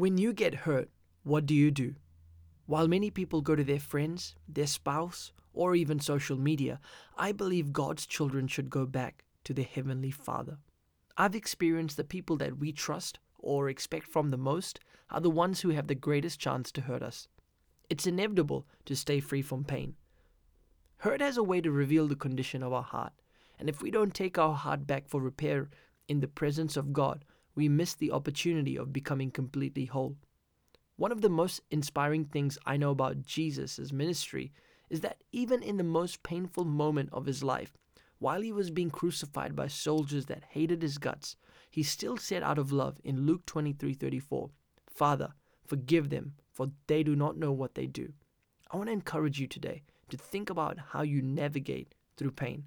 When you get hurt, what do you do? While many people go to their friends, their spouse, or even social media, I believe God's children should go back to their Heavenly Father. I've experienced the people that we trust or expect from the most are the ones who have the greatest chance to hurt us. It's inevitable to stay free from pain. Hurt has a way to reveal the condition of our heart, and if we don't take our heart back for repair in the presence of God, we miss the opportunity of becoming completely whole. One of the most inspiring things I know about Jesus' ministry is that even in the most painful moment of his life, while he was being crucified by soldiers that hated his guts, he still said out of love in Luke 23:34, "Father, forgive them, for they do not know what they do." I want to encourage you today to think about how you navigate through pain.